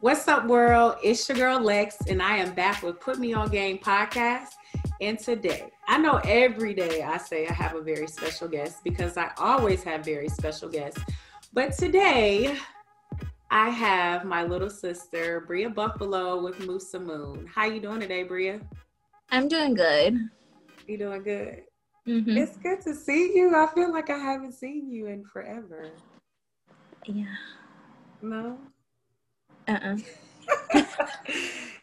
What's up, world? It's your girl Lex, and I am back with Put Me On Game podcast. And today, I know every day I say I have a very special guest because I always have very special guests. But today, I have my little sister, Bria Buffalo with Musa Moon. How you doing today, Bria? I'm doing good. You doing good? Mm-hmm. It's good to see you. I feel like I haven't seen you in forever. Yeah. No? Uh-uh.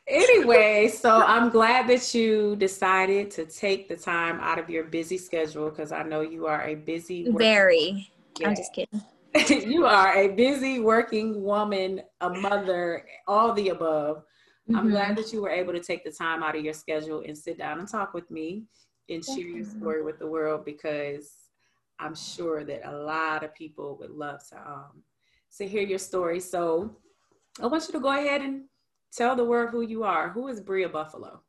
anyway, so I'm glad that you decided to take the time out of your busy schedule because I know you are a busy. Very. Yeah. I'm just kidding. you are a busy working woman, a mother, all the above. Mm-hmm. I'm glad that you were able to take the time out of your schedule and sit down and talk with me and share your story with the world because I'm sure that a lot of people would love to um, to hear your story. So I want you to go ahead and tell the world who you are. Who is Bria Buffalo?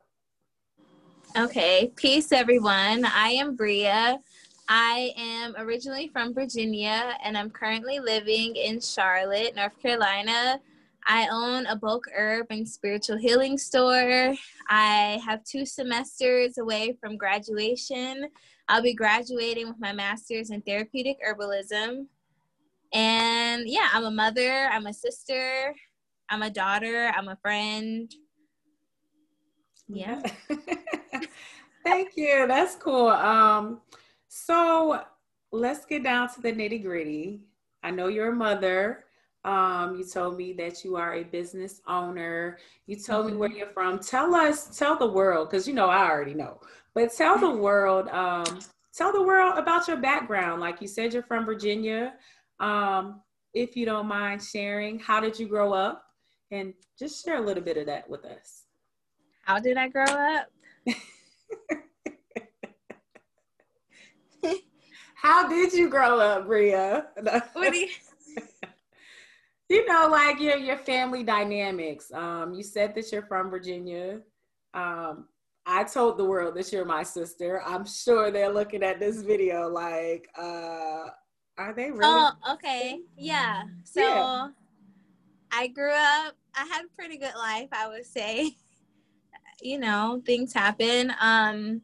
Okay, peace, everyone. I am Bria. I am originally from Virginia and I'm currently living in Charlotte, North Carolina. I own a bulk herb and spiritual healing store. I have two semesters away from graduation. I'll be graduating with my master's in therapeutic herbalism. And yeah, I'm a mother, I'm a sister, I'm a daughter, I'm a friend. Yeah. Thank you. That's cool. Um, so let's get down to the nitty gritty. I know you're a mother. Um, you told me that you are a business owner. You told mm-hmm. me where you're from. Tell us, tell the world, because you know I already know, but tell the world, um, tell the world about your background. Like you said, you're from Virginia. Um, if you don't mind sharing, how did you grow up? And just share a little bit of that with us. How did I grow up? How did you grow up, Bria? What do you? you know, like your your family dynamics. Um, you said that you're from Virginia. Um, I told the world that you're my sister. I'm sure they're looking at this video like, uh, are they really? Oh, okay. Yeah. So yeah. I grew up, I had a pretty good life, I would say. you know, things happen. Um,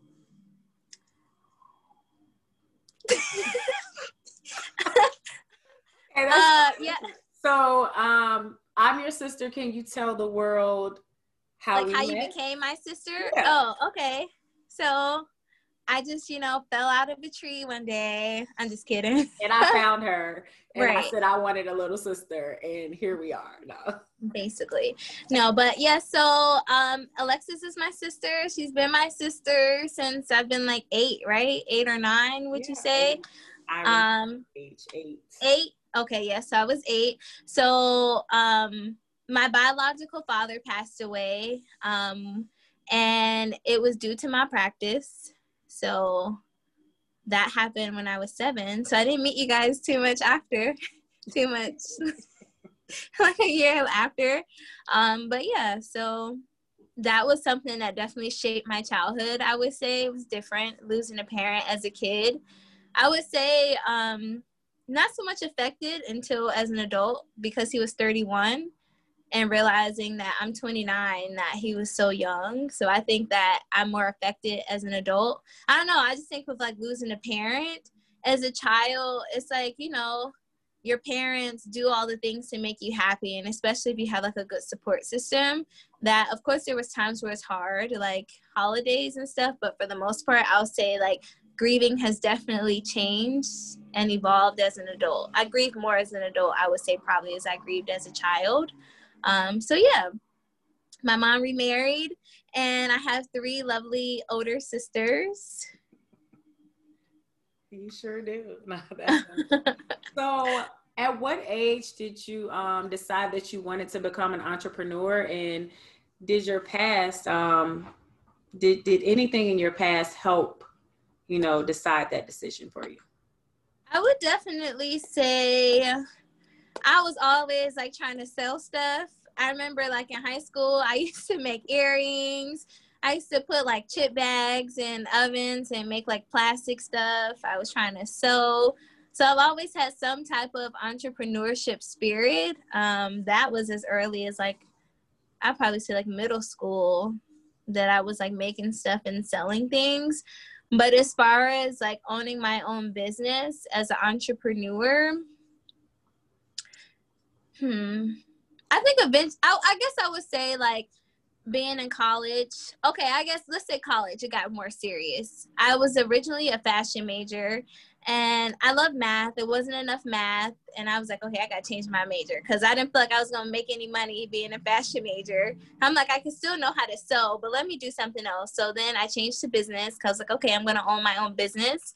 uh, yeah. So, um, I'm your sister. Can you tell the world how like how met? you became my sister? Yeah. Oh, okay. So I just, you know, fell out of a tree one day. I'm just kidding. and I found her and right. I said I wanted a little sister and here we are. No. Basically. No, but yeah, so um Alexis is my sister. She's been my sister since I've been like 8, right? 8 or 9, would yeah, you say? um age 8. 8. Okay, yes, yeah, so I was 8. So um my biological father passed away um and it was due to malpractice so that happened when I was seven. So I didn't meet you guys too much after, too much, like a year after. Um, but yeah, so that was something that definitely shaped my childhood. I would say it was different losing a parent as a kid. I would say um, not so much affected until as an adult because he was 31 and realizing that I'm 29, that he was so young. So I think that I'm more affected as an adult. I don't know. I just think with like losing a parent as a child, it's like, you know, your parents do all the things to make you happy. And especially if you have like a good support system, that of course there was times where it's hard, like holidays and stuff. But for the most part, I'll say like grieving has definitely changed and evolved as an adult. I grieve more as an adult, I would say, probably as I grieved as a child. Um, so yeah, my mom remarried, and I have three lovely older sisters. You sure do. so, at what age did you um, decide that you wanted to become an entrepreneur, and did your past um, did did anything in your past help, you know, decide that decision for you? I would definitely say I was always like trying to sell stuff. I remember like in high school, I used to make earrings. I used to put like chip bags in ovens and make like plastic stuff. I was trying to sew. So I've always had some type of entrepreneurship spirit. Um, that was as early as like I probably say like middle school that I was like making stuff and selling things. But as far as like owning my own business as an entrepreneur, hmm, I think eventually, I, I guess I would say like being in college. Okay, I guess let's say college, it got more serious. I was originally a fashion major and I love math. It wasn't enough math, and I was like, okay, I gotta change my major because I didn't feel like I was gonna make any money being a fashion major. I'm like, I can still know how to sew, but let me do something else. So then I changed to business because like, okay, I'm gonna own my own business.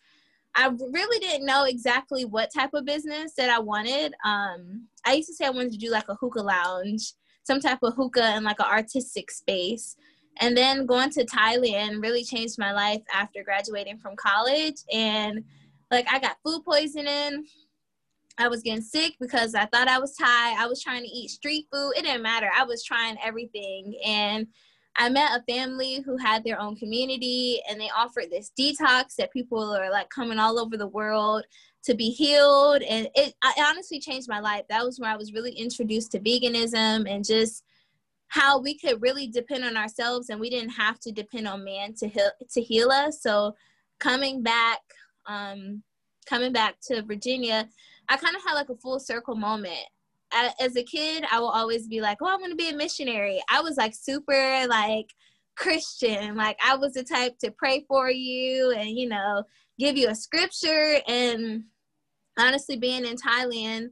I really didn't know exactly what type of business that I wanted. Um, I used to say I wanted to do like a hookah lounge, some type of hookah in like an artistic space. And then going to Thailand really changed my life after graduating from college. And like I got food poisoning. I was getting sick because I thought I was Thai. I was trying to eat street food. It didn't matter. I was trying everything. And I met a family who had their own community and they offered this detox that people are like coming all over the world to be healed. And it, it honestly changed my life. That was where I was really introduced to veganism and just how we could really depend on ourselves and we didn't have to depend on man to heal to heal us. So coming back um, coming back to Virginia, I kind of had like a full circle moment. As a kid, I will always be like, "Oh, I'm gonna be a missionary." I was like super like Christian. Like I was the type to pray for you and you know give you a scripture. And honestly, being in Thailand,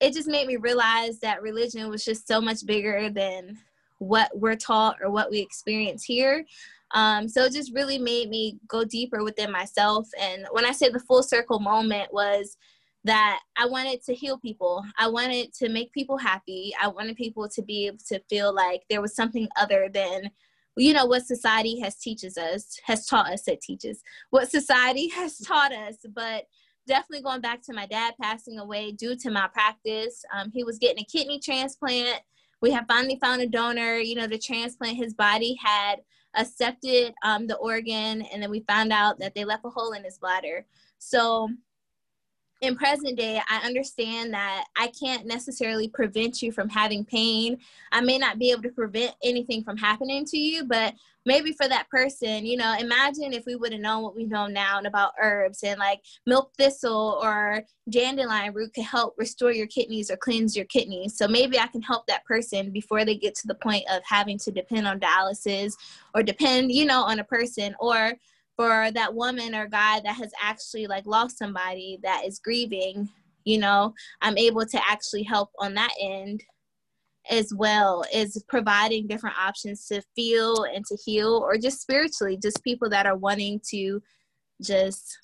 it just made me realize that religion was just so much bigger than what we're taught or what we experience here. Um, so it just really made me go deeper within myself. And when I say the full circle moment was that I wanted to heal people. I wanted to make people happy. I wanted people to be able to feel like there was something other than you know what society has teaches us has taught us that teaches what society has taught us but definitely going back to my dad passing away due to malpractice um, he was getting a kidney transplant we have finally found a donor you know to transplant his body had accepted um, the organ, and then we found out that they left a hole in his bladder. So in present day, I understand that I can't necessarily prevent you from having pain. I may not be able to prevent anything from happening to you, but maybe for that person, you know, imagine if we would have known what we know now about herbs and like milk thistle or dandelion root could help restore your kidneys or cleanse your kidneys. So maybe I can help that person before they get to the point of having to depend on dialysis or depend, you know, on a person or for that woman or guy that has actually like lost somebody that is grieving you know i'm able to actually help on that end as well as providing different options to feel and to heal or just spiritually just people that are wanting to just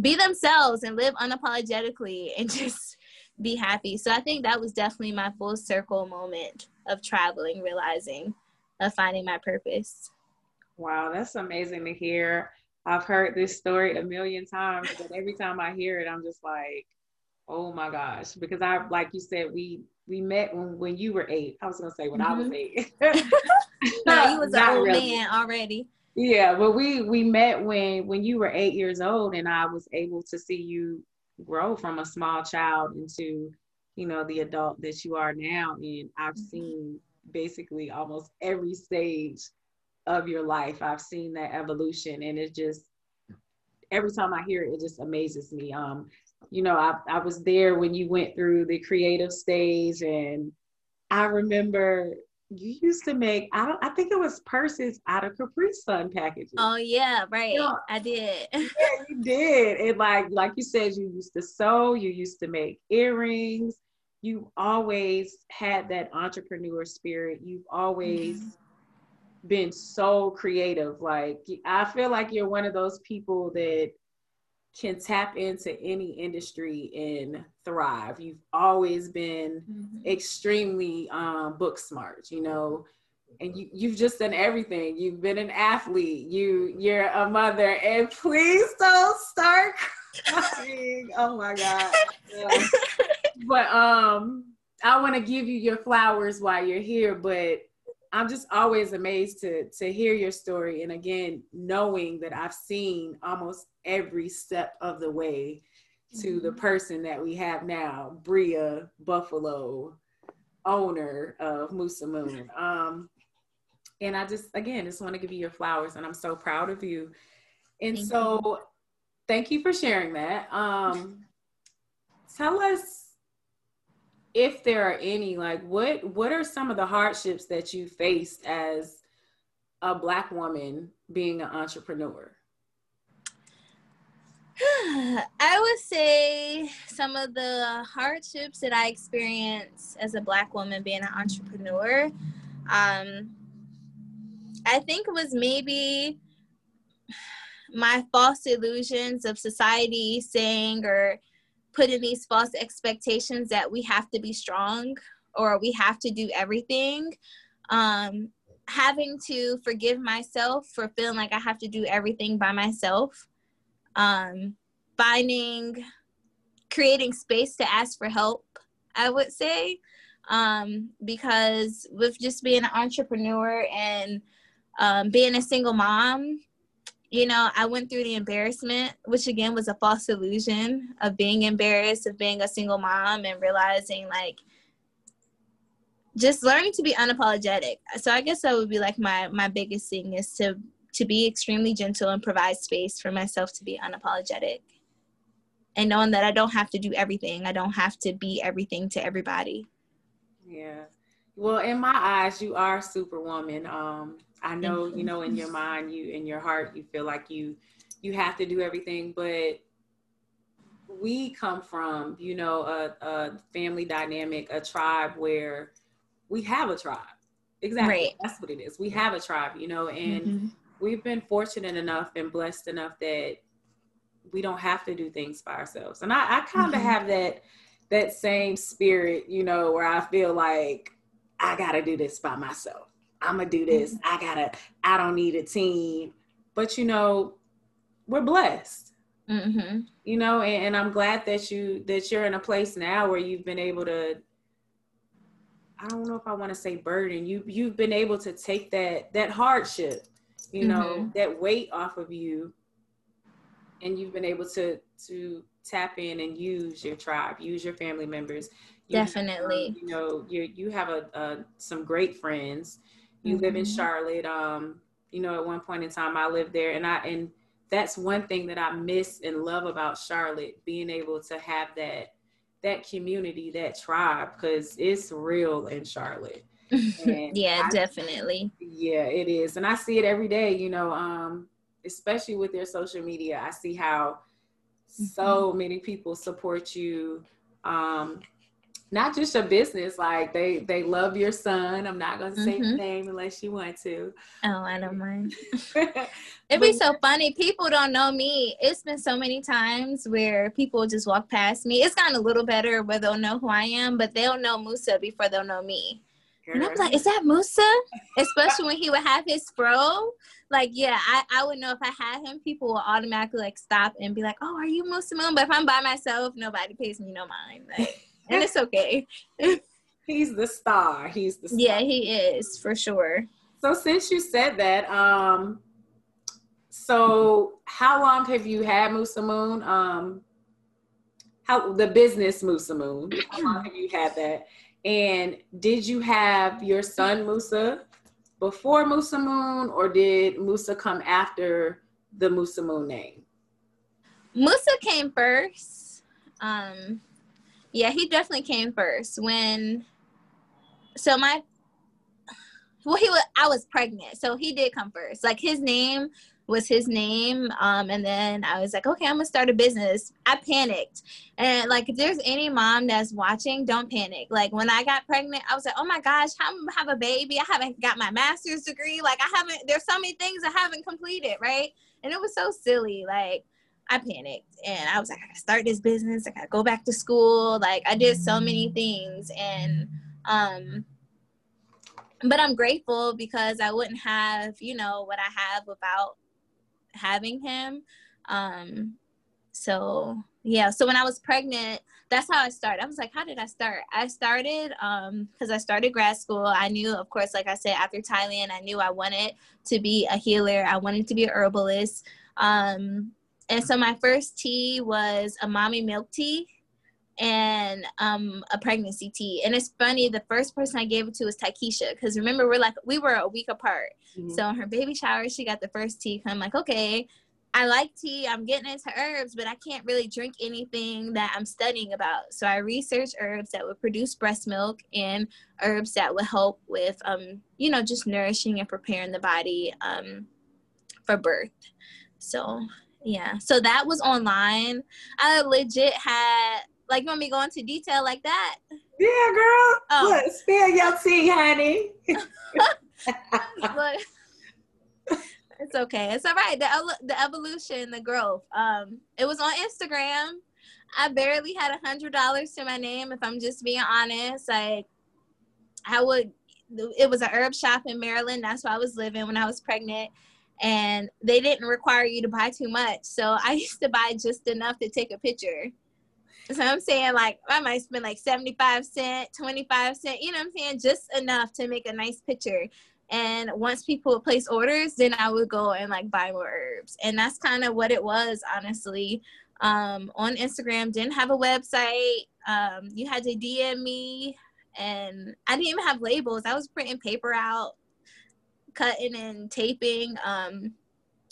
be themselves and live unapologetically and just be happy. So i think that was definitely my full circle moment of traveling realizing of finding my purpose Wow, that's amazing to hear. I've heard this story a million times, but every time I hear it, I'm just like, oh my gosh. Because I like you said, we we met when, when you were eight. I was gonna say when mm-hmm. I was mm-hmm. eight. no, you was an old really. man already. Yeah, but we we met when when you were eight years old, and I was able to see you grow from a small child into, you know, the adult that you are now. And I've mm-hmm. seen basically almost every stage of your life. I've seen that evolution and it just every time I hear it, it just amazes me. Um, you know, I, I was there when you went through the creative stage and I remember you used to make I don't I think it was purses out of Capri Sun packaging. Oh yeah, right. You know, I did. yeah, you did. And like like you said, you used to sew, you used to make earrings. You've always had that entrepreneur spirit. You've always mm-hmm been so creative. Like I feel like you're one of those people that can tap into any industry and thrive. You've always been mm-hmm. extremely um, book smart, you know, and you, you've just done everything. You've been an athlete. You you're a mother, and please don't start crying. oh my god. Yeah. but um, I want to give you your flowers while you're here, but I'm just always amazed to to hear your story and again knowing that I've seen almost every step of the way to mm-hmm. the person that we have now, Bria Buffalo. owner of Musa Moon. Um, and I just, again, just want to give you your flowers, and I'm so proud of you. And thank so, you. thank you for sharing that. Um, tell us if there are any, like, what what are some of the hardships that you faced as a black woman being an entrepreneur? I would say some of the hardships that I experienced as a black woman being an entrepreneur. Um, I think it was maybe my false illusions of society saying or putting these false expectations that we have to be strong or we have to do everything. Um, having to forgive myself for feeling like I have to do everything by myself um, finding, creating space to ask for help, I would say. Um, because with just being an entrepreneur and um, being a single mom, you know, I went through the embarrassment, which again was a false illusion of being embarrassed, of being a single mom and realizing like just learning to be unapologetic. So I guess that would be like my my biggest thing is to to be extremely gentle and provide space for myself to be unapologetic and knowing that I don't have to do everything. I don't have to be everything to everybody. Yeah. Well, in my eyes, you are superwoman. Um, I know, you. know, in your mind, you in your heart, you feel like you you have to do everything, but we come from, you know, a, a family dynamic, a tribe where we have a tribe. Exactly. Right. That's what it is. We have a tribe, you know, and mm-hmm we've been fortunate enough and blessed enough that we don't have to do things by ourselves. And I, I kind of mm-hmm. have that that same spirit, you know, where I feel like I gotta do this by myself. I'm gonna do this. Mm-hmm. I gotta. I don't need a team. But you know, we're blessed. Mm-hmm. You know, and, and I'm glad that you that you're in a place now where you've been able to I don't know if I want to say burden. You you've been able to take that that hardship you know mm-hmm. that weight off of you and you've been able to to tap in and use your tribe use your family members you definitely you know you you have a, a some great friends you mm-hmm. live in mm-hmm. charlotte um you know at one point in time i lived there and i and that's one thing that i miss and love about charlotte being able to have that that community that tribe because it's real in charlotte yeah, I, definitely. Yeah, it is. And I see it every day, you know, um, especially with their social media. I see how mm-hmm. so many people support you. Um, not just your business, like they they love your son. I'm not gonna say mm-hmm. the name unless you want to. Oh, I don't mind. It'd be so funny. People don't know me. It's been so many times where people just walk past me. It's gotten a little better where they'll know who I am, but they'll know Musa before they'll know me. And I'm like, is that Musa? Especially when he would have his fro. Like, yeah, I, I would know if I had him, people will automatically like stop and be like, oh, are you Musa Moon? But if I'm by myself, nobody pays me no mind. Like, and it's okay. He's the star. He's the star. Yeah, he is for sure. So since you said that, um, so how long have you had Musa Moon? Um, how the business Musa Moon? How long have you had that? And did you have your son Musa before Musa Moon, or did Musa come after the Musa Moon name? Musa came first. Um, yeah, he definitely came first. When so my well, he was I was pregnant, so he did come first. Like his name was his name. Um, and then I was like, okay, I'm gonna start a business. I panicked. And like, if there's any mom that's watching, don't panic. Like when I got pregnant, I was like, oh my gosh, I'm have a baby. I haven't got my master's degree. Like I haven't, there's so many things I haven't completed, right? And it was so silly. Like I panicked and I was like, I gotta start this business. I gotta go back to school. Like I did so many things and um but I'm grateful because I wouldn't have, you know, what I have without having him. Um, so yeah, so when I was pregnant, that's how I started. I was like, how did I start? I started um because I started grad school. I knew, of course, like I said, after Thailand, I knew I wanted to be a healer. I wanted to be a herbalist. Um, and so my first tea was a mommy milk tea. and um, a pregnancy tea. And it's funny, the first person I gave it to was Taikisha, because remember we're like we were a week apart. Mm-hmm. So on her baby shower, she got the first tea. I'm like, okay, I like tea. I'm getting into herbs, but I can't really drink anything that I'm studying about. So I researched herbs that would produce breast milk and herbs that would help with, um, you know, just nourishing and preparing the body um, for birth. So yeah, so that was online. I legit had like you want me to go into detail like that? Yeah, girl. Oh. Look, spill your tea, honey. it's okay. It's all right. The the evolution, the growth. Um, it was on Instagram. I barely had a hundred dollars to my name. If I'm just being honest, like I would. It was a herb shop in Maryland. That's where I was living when I was pregnant, and they didn't require you to buy too much. So I used to buy just enough to take a picture. So I'm saying like I might spend like 75 cent, 25 cent, you know what I'm saying? Just enough to make a nice picture. And once people would place orders, then I would go and like buy more herbs. And that's kind of what it was, honestly. Um, on Instagram, didn't have a website. Um, you had to DM me, and I didn't even have labels. I was printing paper out, cutting and taping. Um,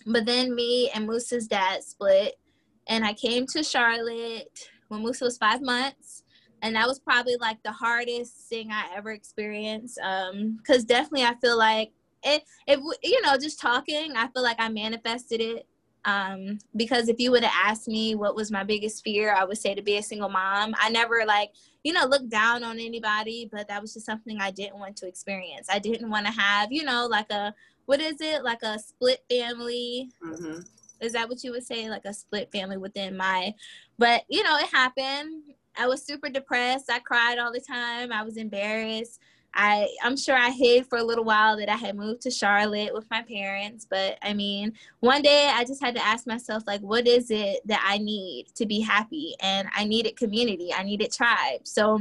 but then me and Moose's dad split, and I came to Charlotte when Musa was five months and that was probably like the hardest thing I ever experienced. Um, cause definitely I feel like it, it, you know, just talking, I feel like I manifested it. Um, because if you would have asked me what was my biggest fear, I would say to be a single mom. I never like, you know, look down on anybody, but that was just something I didn't want to experience. I didn't want to have, you know, like a, what is it? Like a split family. Mm-hmm. Is that what you would say? Like a split family within my, but you know, it happened. I was super depressed. I cried all the time. I was embarrassed. I I'm sure I hid for a little while that I had moved to Charlotte with my parents, but I mean, one day I just had to ask myself like what is it that I need to be happy? And I needed community. I needed tribe. So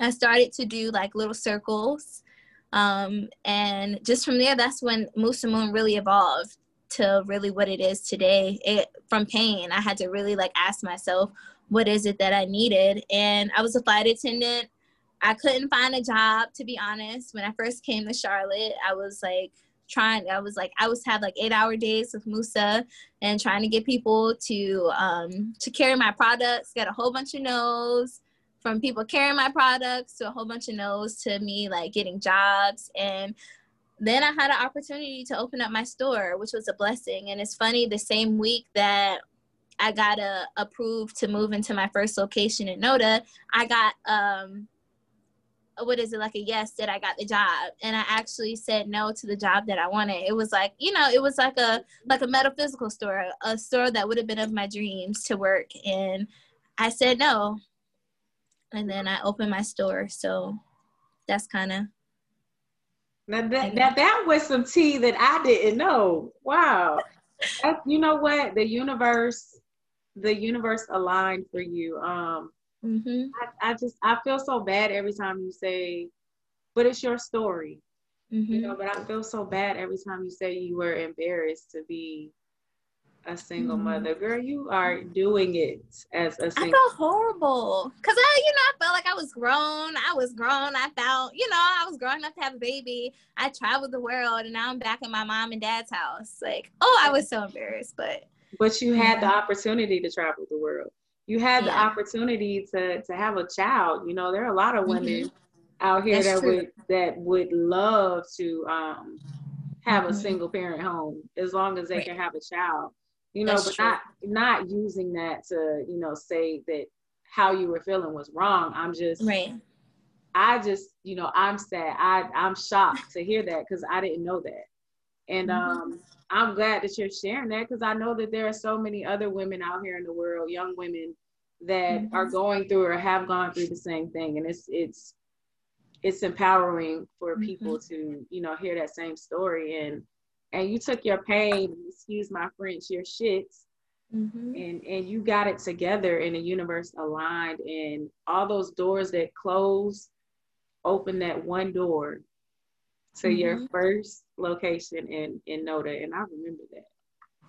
I started to do like little circles. Um, and just from there that's when Musa Moon really evolved to really what it is today. It from pain, I had to really like ask myself what is it that I needed? And I was a flight attendant. I couldn't find a job, to be honest. When I first came to Charlotte, I was like trying, I was like, I was have like eight hour days with Musa and trying to get people to, um, to carry my products, get a whole bunch of no's from people carrying my products to a whole bunch of no's to me like getting jobs. And then I had an opportunity to open up my store, which was a blessing. And it's funny, the same week that I got uh, approved to move into my first location in Noda, I got um what is it like a yes that I got the job and I actually said no to the job that I wanted. It was like, you know, it was like a like a metaphysical store, a store that would have been of my dreams to work and I said no. And then I opened my store. So that's kind of now that, now that was some tea that I didn't know. Wow. you know what? The universe the universe aligned for you. Um, mm-hmm. I, I, just I feel so bad every time you say, but it's your story. Mm-hmm. You know, but I feel so bad every time you say you were embarrassed to be a single mm-hmm. mother. Girl, you are doing it as a single. I felt horrible because I, you know, I felt like I was grown. I was grown. I felt, you know, I was grown enough to have a baby. I traveled the world, and now I'm back in my mom and dad's house. Like, oh, I was so embarrassed, but but you had the opportunity to travel the world. You had yeah. the opportunity to to have a child. You know, there are a lot of women mm-hmm. out here That's that true. would that would love to um, have mm-hmm. a single parent home as long as they right. can have a child. You know, That's but true. not not using that to you know say that how you were feeling was wrong. I'm just right. I just you know I'm sad. I I'm shocked to hear that because I didn't know that. And mm-hmm. um I'm glad that you're sharing that because I know that there are so many other women out here in the world, young women that mm-hmm. are going through or have gone through the same thing. And it's it's it's empowering for mm-hmm. people to, you know, hear that same story and and you took your pain, excuse my French, your shits, mm-hmm. and and you got it together and the universe aligned and all those doors that close open that one door to mm-hmm. your first location in in Noda, and I remember that.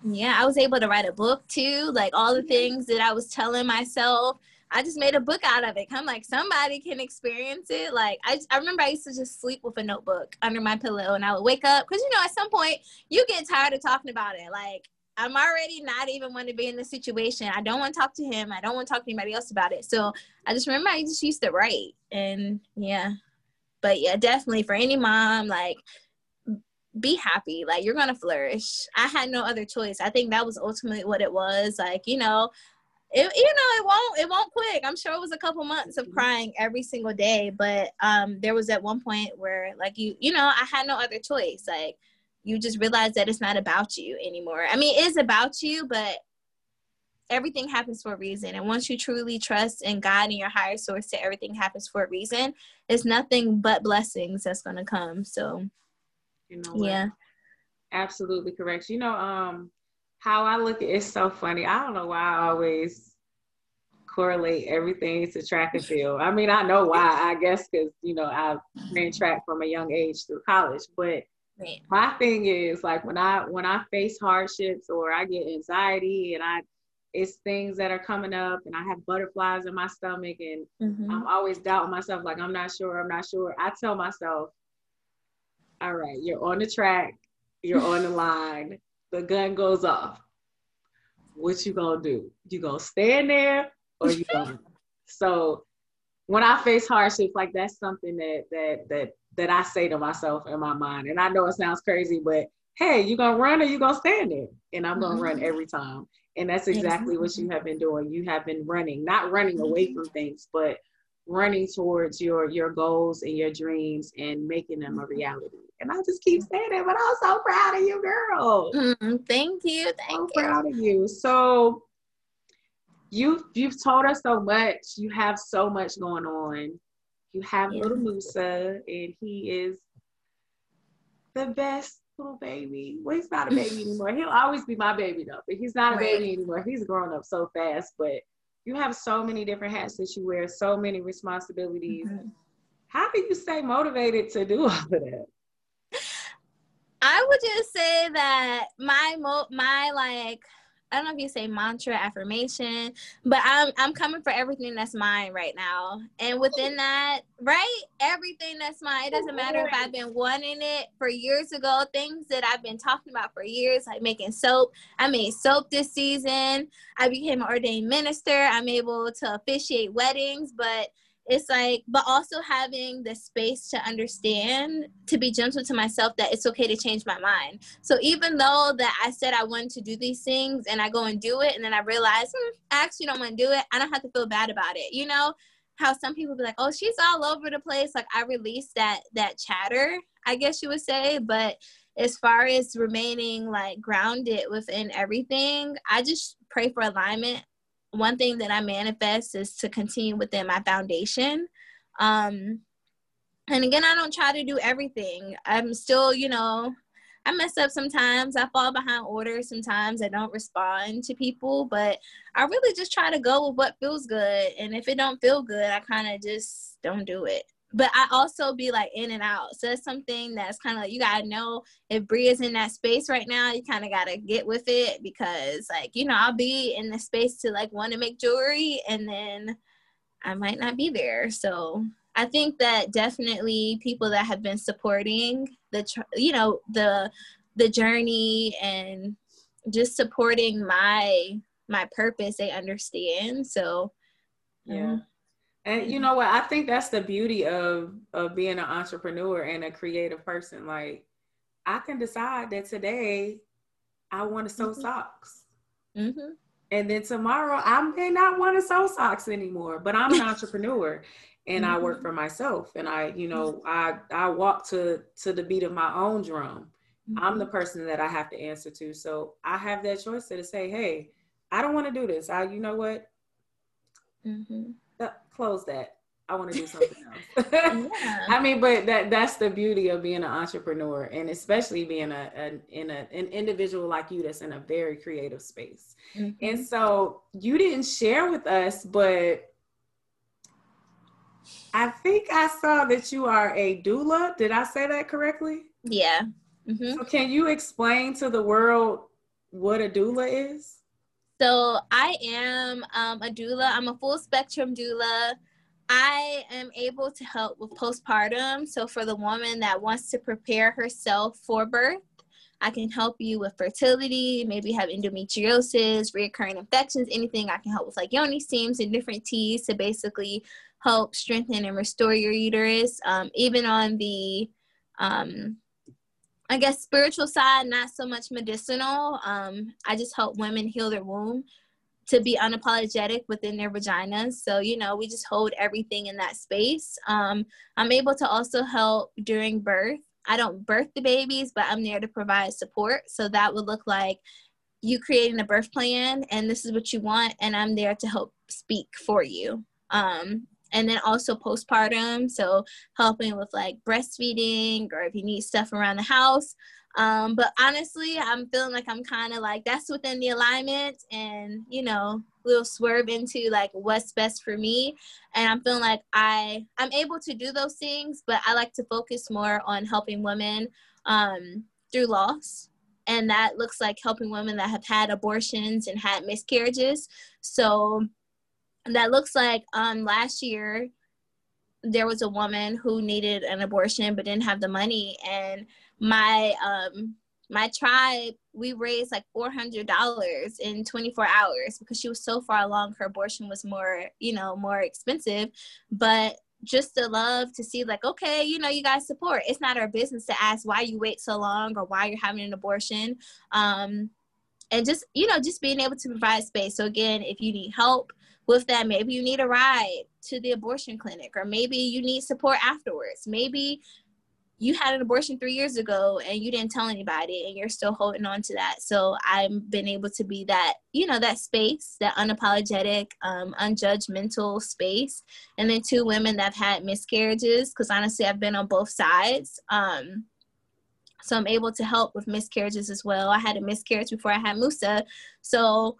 Yeah, I was able to write a book too, like all the things that I was telling myself. I just made a book out of it. I'm like, somebody can experience it. Like, I, I remember I used to just sleep with a notebook under my pillow and I would wake up because, you know, at some point you get tired of talking about it. Like, I'm already not even want to be in the situation. I don't want to talk to him. I don't want to talk to anybody else about it. So I just remember I just used to write. And yeah. But yeah, definitely for any mom, like, be happy. Like you're gonna flourish. I had no other choice. I think that was ultimately what it was. Like you know it, you know it won't it won't quick i'm sure it was a couple months of crying every single day. But um there was at one point where like you you know i had no other choice. Like you just realize that it's not about you anymore. I mean it is about you but everything happens for a reason and once you truly trust in god and your higher source that everything happens for a reason it's nothing but blessings that's going to come so you know what? yeah absolutely correct you know um how I look at it's so funny. I don't know why I always correlate everything to track and field. I mean, I know why, I guess, because, you know, I ran track from a young age through college. But my thing is like when I when I face hardships or I get anxiety and I it's things that are coming up and I have butterflies in my stomach and mm-hmm. I'm always doubting myself, like I'm not sure, I'm not sure. I tell myself, all right, you're on the track, you're on the line the gun goes off, what you gonna do? You gonna stand there or you gonna? so when I face hardships, like that's something that that that that I say to myself in my mind, and I know it sounds crazy, but hey, you gonna run or you gonna stand there, and I'm gonna mm-hmm. run every time. And that's exactly what you have been doing. You have been running, not running away from things, but running towards your your goals and your dreams and making them a reality. And I just keep saying it, but I'm so proud of you, girl. Mm, thank you. Thank so you. proud of you. So you've you've told us so much. You have so much going on. You have yeah. little Musa, and he is the best little baby. Well, he's not a baby anymore. He'll always be my baby though, but he's not a baby anymore. He's grown up so fast. But you have so many different hats that you wear, so many responsibilities. Mm-hmm. How do you stay motivated to do all of that? I would just say that my mo my like I don't know if you say mantra affirmation, but I'm I'm coming for everything that's mine right now. And within that, right? Everything that's mine. It doesn't matter if I've been wanting it for years ago, things that I've been talking about for years, like making soap. I made soap this season. I became an ordained minister. I'm able to officiate weddings, but it's like but also having the space to understand to be gentle to myself that it's okay to change my mind. So even though that i said i wanted to do these things and i go and do it and then i realize hmm, i actually don't want to do it i don't have to feel bad about it. You know how some people be like oh she's all over the place. Like i released that that chatter i guess you would say. But as far as remaining like grounded within everything i just pray for alignment one thing that I manifest is to continue within my foundation. Um, and again, I don't try to do everything. I'm still, you know, I mess up sometimes. I fall behind orders sometimes. I don't respond to people, but I really just try to go with what feels good. And if it don't feel good, I kind of just don't do it but I also be like in and out. So it's something that's kind of like you gotta know if Bree is in that space right now, you kind of gotta get with it because like you know I'll be in the space to like want to make jewelry and then I might not be there. So I think that definitely people that have been supporting the you know the the journey and just supporting my my purpose they understand so yeah um, and you know what? I think that's the beauty of of being an entrepreneur and a creative person. Like I can decide that today I want to sew mm-hmm. socks. Mm-hmm. And then tomorrow I may not want to sew socks anymore, but I'm an entrepreneur and mm-hmm. I work mm-hmm. for myself and I, you know, I I walk to to the beat of my own drum. I'm the mm-hmm. person that I have to answer to. So I have that choice to say, hey, I don't want to do this. I, you know what? Mm-hmm close that. I want to do something else. yeah. I mean, but that that's the beauty of being an entrepreneur and especially being a, a in a an individual like you that's in a very creative space. Mm-hmm. And so you didn't share with us, but I think I saw that you are a doula. Did I say that correctly? Yeah. Mm-hmm. So can you explain to the world what a doula is? So I am um, a doula. I'm a full spectrum doula. I am able to help with postpartum. So for the woman that wants to prepare herself for birth, I can help you with fertility, maybe have endometriosis, recurring infections, anything I can help with like yoni steams and different teas to basically help strengthen and restore your uterus. Um, even on the, um, I guess, spiritual side, not so much medicinal. Um, I just help women heal their womb to be unapologetic within their vaginas. So, you know, we just hold everything in that space. Um, I'm able to also help during birth. I don't birth the babies, but I'm there to provide support. So that would look like you creating a birth plan and this is what you want, and I'm there to help speak for you. Um, and then also postpartum, so helping with like breastfeeding or if you need stuff around the house. Um, but honestly, I'm feeling like I'm kind of like that's within the alignment, and you know, we'll swerve into like what's best for me. And I'm feeling like I I'm able to do those things, but I like to focus more on helping women um, through loss, and that looks like helping women that have had abortions and had miscarriages. So that looks like um, last year there was a woman who needed an abortion but didn't have the money. And my um my tribe we raised like $400 in 24 hours because she was so far along her abortion was more you know more expensive. But just the love to see like okay you know you guys support. It's not our business to ask why you wait so long or why you're having an abortion. Um and just you know just being able to provide space. So again if you need help with that. Maybe you need a ride to the abortion clinic or maybe you need support afterwards. Maybe you had an abortion three years ago and you didn't tell anybody and you're still holding on to that. So i've been able to be that you know that space that unapologetic um, unjudgmental space. And then two women that have had miscarriages because honestly i've been on both sides. Um, so i'm able to help with miscarriages as well. I had a miscarriage before i had musa. So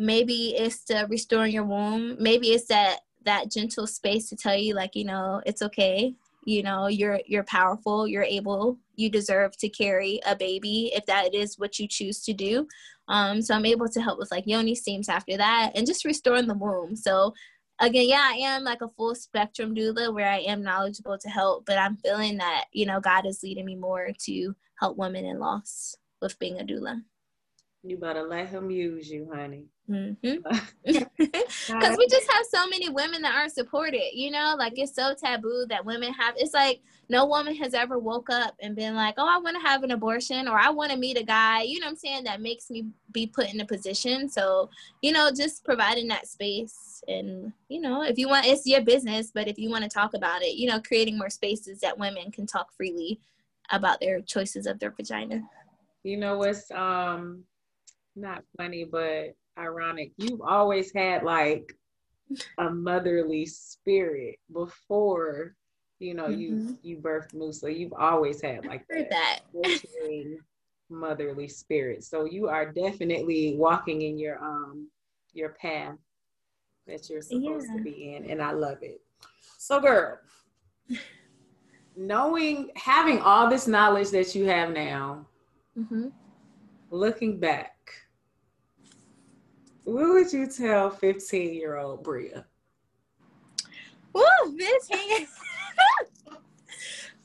maybe it's to restoring your womb. Maybe it's that that gentle space to tell you like you know it's okay. You know you're you're powerful. You're able. You deserve to carry a baby if that is what you choose to do. Um, so i'm able to help with like yoni steams after that and just restoring the womb. So again yeah i am like a full spectrum doula where i am knowledgeable to help but i'm feeling that you know god is leading me more to help women in loss with being a doula. You better let him use you honey because mm-hmm. we just have so many women that aren't supported you know? Like it's so taboo that women have it's like no woman has ever woke up and been like oh i want to have an abortion or i want to meet a guy you know what i'm saying? That makes me be put in a position. So you know just providing that space and you know if you want it's your business but if you want to talk about it you know creating more spaces that women can talk freely about their choices of their vagina. You know what's um not funny but ironic. You've always had like a motherly spirit before you know mm-hmm. you you birthed Musa. You've always had like that, that. motherly spirit. So you are definitely walking in your um your path that you're supposed yeah. to be in, and I love it. So, girl, knowing having all this knowledge that you have now, mm-hmm. looking back, what would you tell 15 year old Bria? Woo, 15.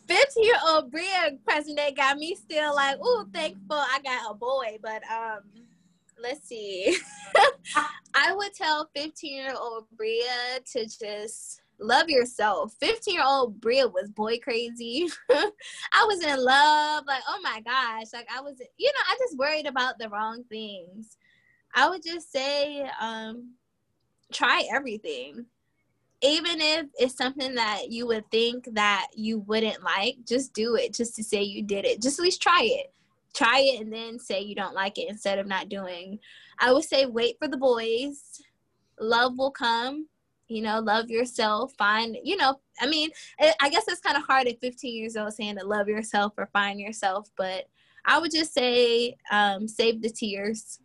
15 year old Bria president got me still like, ooh, thankful I got a boy. But um, let's see. I would tell 15 year old Bria to just love yourself. 15 year old Bria was boy crazy. I was in love, like, oh my gosh. Like I was, you know, I just worried about the wrong things. I would just say um, try everything. Even if it's something that you would think that you wouldn't like, just do it just to say you did it. Just at least try it. Try it and then say you don't like it instead of not doing. I would say wait for the boys. Love will come. You know, love yourself. Find, you know, I mean, I guess it's kind of hard at 15 years old saying to love yourself or find yourself, but I would just say um, save the tears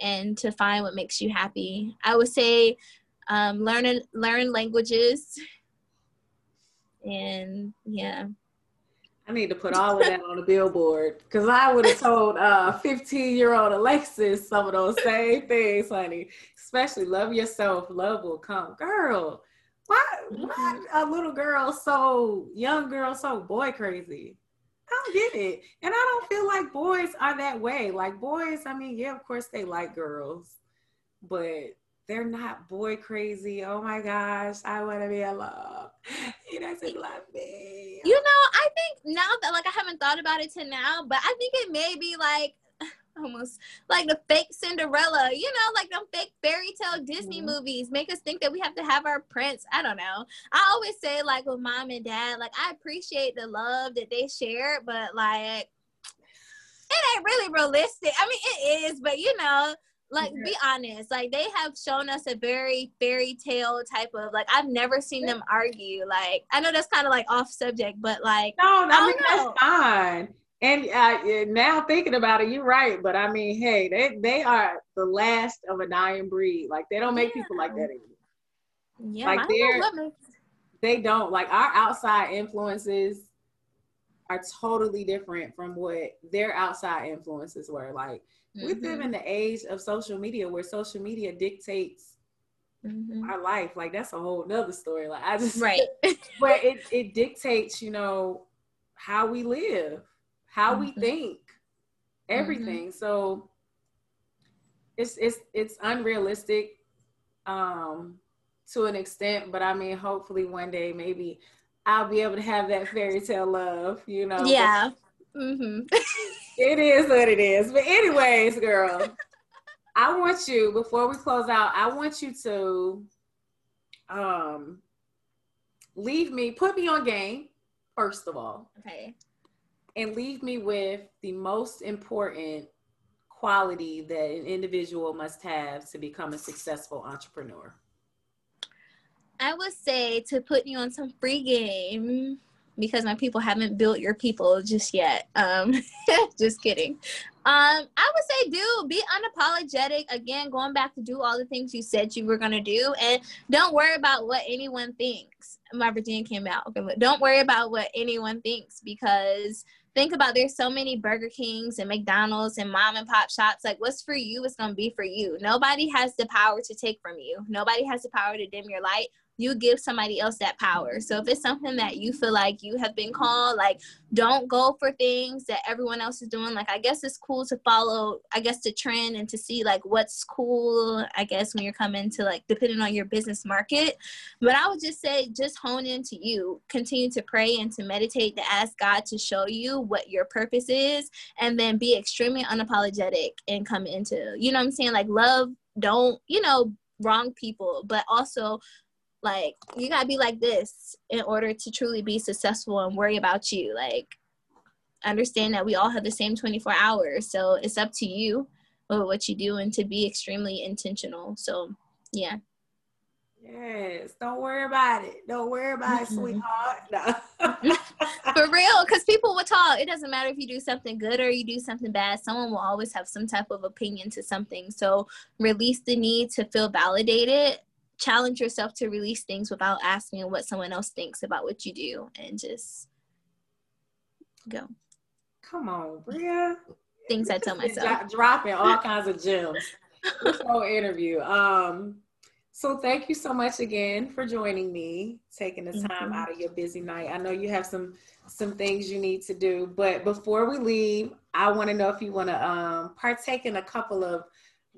and to find what makes you happy. I would say um, learn learn languages, and yeah. I need to put all of that on a billboard because I would have told uh 15 year old Alexis some of those same things, honey. Especially love yourself, love will come. Girl, why, why mm-hmm. a little girl so young girl so boy crazy? I don't get it. And I don't feel like boys are that way. Like boys, I mean, yeah, of course they like girls, but they're not boy crazy. Oh my gosh, I want to be alone. He doesn't love me. You know, I think now that like I haven't thought about it to now, but I think it may be like almost like the fake Cinderella, you know, like them fake fairy tale Disney mm-hmm. movies make us think that we have to have our prince. I don't know. I always say like with mom and dad, like I appreciate the love that they share, but like it ain't really realistic. I mean, it is, but you know, like yeah. be honest like they have shown us a very fairy tale type of like i've never seen them argue like i know that's kind of like off subject but like no, no I mean, that's fine and uh, now thinking about it, you're right. But I mean, hey, they they are the last of a dying breed. Like they don't make yeah. people like that anymore. Yeah, like they're they don't like our outside influences are totally different from what their outside influences were. Like mm-hmm. we live in the age of social media where social media dictates mm-hmm. our life. Like that's a whole nother story. Like I just right, but it it dictates, you know, how we live how we mm-hmm. think, everything. Mm-hmm. So it's it's it's unrealistic um to an extent, but I mean hopefully one day maybe I'll be able to have that fairy tale love, you know. Yeah. Mm-hmm. it is what it is. But anyways, girl, I want you before we close out, I want you to um leave me, put me on game, first of all. Okay and leave me with the most important quality that an individual must have to become a successful entrepreneur? I would say to put you on some free game because my people haven't built your people just yet. Um, just kidding. Um, I would say do be unapologetic. Again, going back to do all the things you said you were gonna do, and don't worry about what anyone thinks. My Virginia came out. Okay, but don't worry about what anyone thinks because think about there's so many Burger Kings and McDonald's and mom and pop shops. Like, what's for you is going to be for you. Nobody has the power to take from you, nobody has the power to dim your light you give somebody else that power. So if it's something that you feel like you have been called, like don't go for things that everyone else is doing. Like I guess it's cool to follow, I guess the trend and to see like what's cool, I guess when you're coming to like depending on your business market. But I would just say just hone into you. Continue to pray and to meditate to ask God to show you what your purpose is and then be extremely unapologetic and come into, you know what I'm saying? Like love, don't, you know, wrong people, but also like you gotta be like this in order to truly be successful and worry about you. Like understand that we all have the same 24 hours. So it's up to you what you do and to be extremely intentional. So yeah. Yes, don't worry about it. Don't worry about it, sweetheart. No. For real, because people will talk. It doesn't matter if you do something good or you do something bad. Someone will always have some type of opinion to something. So release the need to feel validated challenge yourself to release things without asking what someone else thinks about what you do and just go. Come on, Bria. Things I tell myself. Dropping all kinds of gems. this whole interview. Um, so thank you so much again for joining me, taking the time mm-hmm. out of your busy night. I know you have some some things you need to do, but before we leave, I want to know if you want to um, partake in a couple of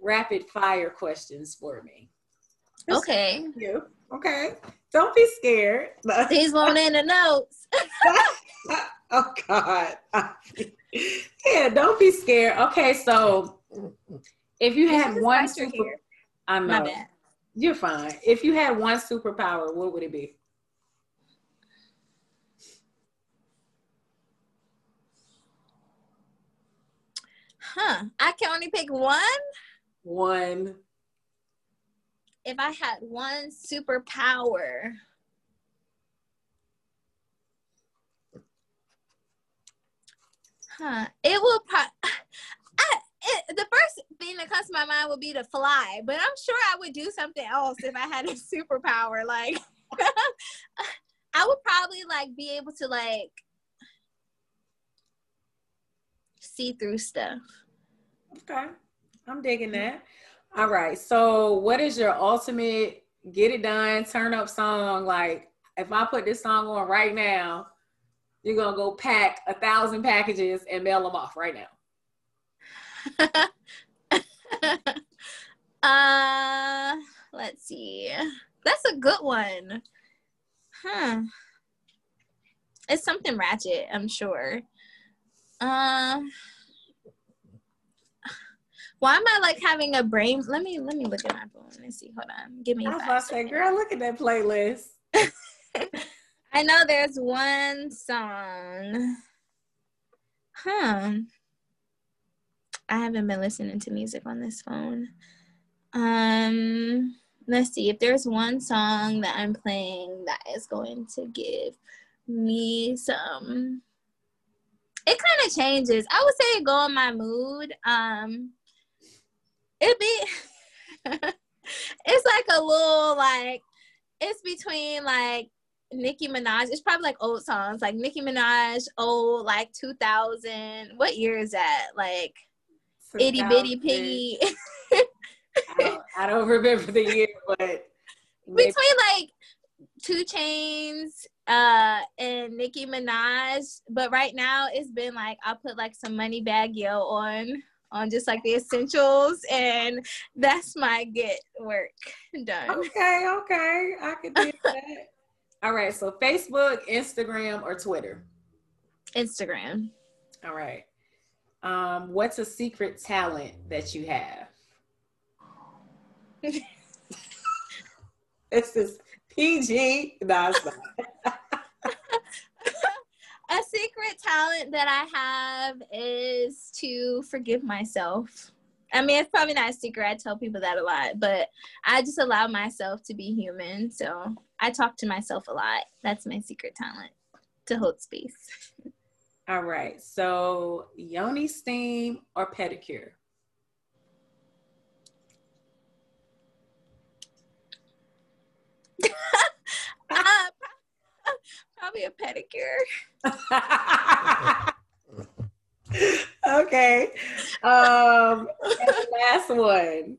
rapid fire questions for me. Okay. You. Okay. Don't be scared. These won't in the notes. oh God. yeah, don't be scared. Okay, so if you had one super I know. You're fine. If you had one superpower, what would it be? Huh. I can only pick one? One if I had one superpower, huh? It will probably. the first thing that comes to my mind would be to fly, but I'm sure I would do something else if I had a superpower. Like, I would probably like be able to like see through stuff. Okay. I'm digging that. All right. So what is your ultimate get it done, turn up song? Like if I put this song on right now, you're gonna go pack a thousand packages and mail them off right now. uh let's see. That's a good one. Huh. It's something ratchet, I'm sure. Um uh, why am I like having a brain? Let me let me look at my phone and see. Hold on. Give me. I was about to say, girl, look at that playlist. I know there's one song. Huh. I haven't been listening to music on this phone. Um, let's see if there's one song that I'm playing that is going to give me some. It kind of changes. I would say go on my mood. Um, it'd be. it's like a little like it's between like Nicki Minaj. It's probably like old songs, like Nicki Minaj, old like 2000. What year is that? Like itty bitty piggy. I, don't, I don't remember the year, but maybe. between like 2 Chainz uh and Nicki Minaj. But right now it's been like I'll put like some Moneybagg Yo on on just like the essentials and that's my get work done. Okay, okay. I can do that. All right, so Facebook, Instagram, or Twitter? Instagram. All right. Um, what's a secret talent that you have? It's this is PG. No, it's not. secret talent that I have is to forgive myself. I mean, it's probably not a secret. I tell people that a lot, but I just allow myself to be human. So I talk to myself a lot. That's my secret talent to hold space. All right. So yoni steam or pedicure? uh, probably a pedicure. okay. Um, last one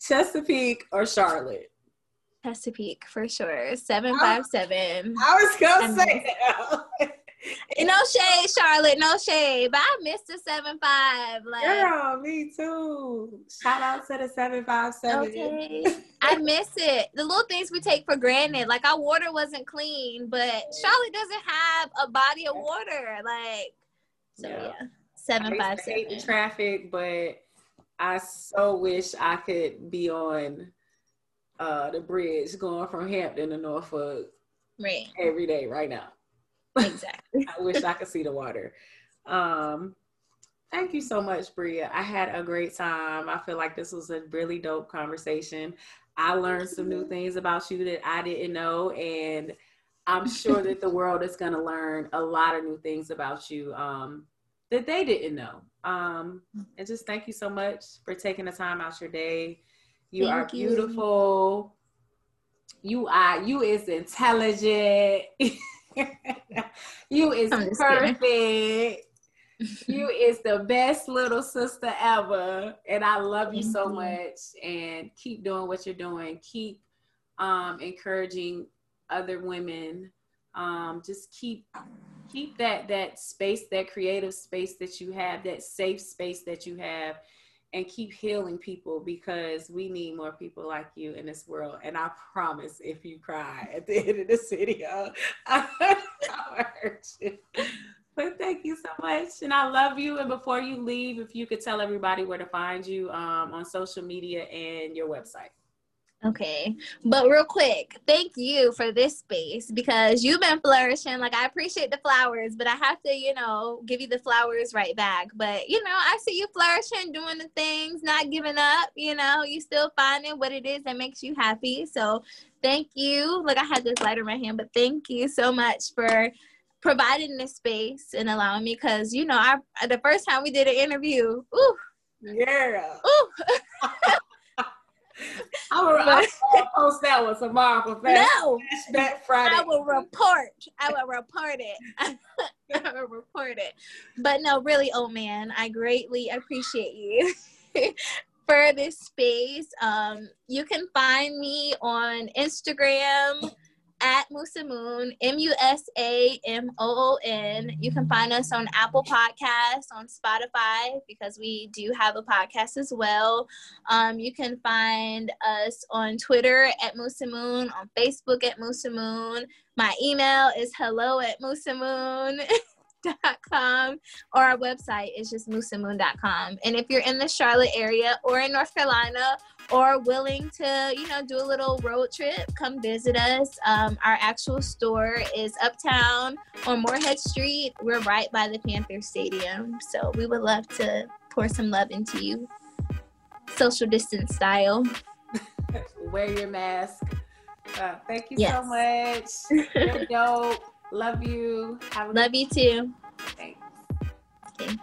Chesapeake or Charlotte? Chesapeake for sure. 757. I was going to say. no shade, Charlotte. No shade. But I missed the seven five. Like, Girl, me too. Shout out to the seven five seven. Okay. I miss it. The little things we take for granted. Like our water wasn't clean, but Charlotte doesn't have a body of water. Like so yeah. yeah. Seven five seven. Hate the traffic, but I so wish I could be on uh the bridge going from Hampton to Norfolk right every day right now. Exactly. I wish I could see the water. Um, thank you so much, Bria. I had a great time. I feel like this was a really dope conversation. I learned some new things about you that I didn't know, and I'm sure that the world is going to learn a lot of new things about you um, that they didn't know. Um, and just thank you so much for taking the time out your day. You thank are beautiful. You. you are you is intelligent. you is perfect. you is the best little sister ever. And I love you so much. And keep doing what you're doing. Keep um, encouraging other women. Um, just keep keep that that space, that creative space that you have, that safe space that you have and keep healing people because we need more people like you in this world. And I promise if you cry at the end of this video, I hurt you. But thank you so much. And I love you. And before you leave, if you could tell everybody where to find you um, on social media and your website. Okay. But real quick, thank you for this space because you've been flourishing. Like, I appreciate the flowers, but I have to, you know, give you the flowers right back. But, you know, I see you flourishing, doing the things, not giving up. You know, you still finding what it is that makes you happy. So, thank you. Like, I had this light in my hand, but thank you so much for providing this space and allowing me because, you know, I the first time we did an interview, ooh. Yeah. Ooh. I will, I will post that one tomorrow for Fast, no, Flashback Friday. I will report. I will report it. I will report it. But no, really, old man, I greatly appreciate you for this space. Um, you can find me on Instagram at Musa Moon, M U S A M O O N. You can find us on Apple Podcasts, on Spotify, because we do have a podcast as well. Um, you can find us on Twitter at Musa Moon, on Facebook at Musa Moon. My email is hello at Musa Moon. com or our website is just musamoon.com. And if you're in the Charlotte area or in North Carolina or willing to, you know, do a little road trip, come visit us. Um, our actual store is uptown on Morehead Street. We're right by the Panther Stadium. So we would love to pour some love into you, social distance style. Wear your mask. Uh, thank you yes. so much. You're dope. Love you. Have a Love you too. Thanks. Okay.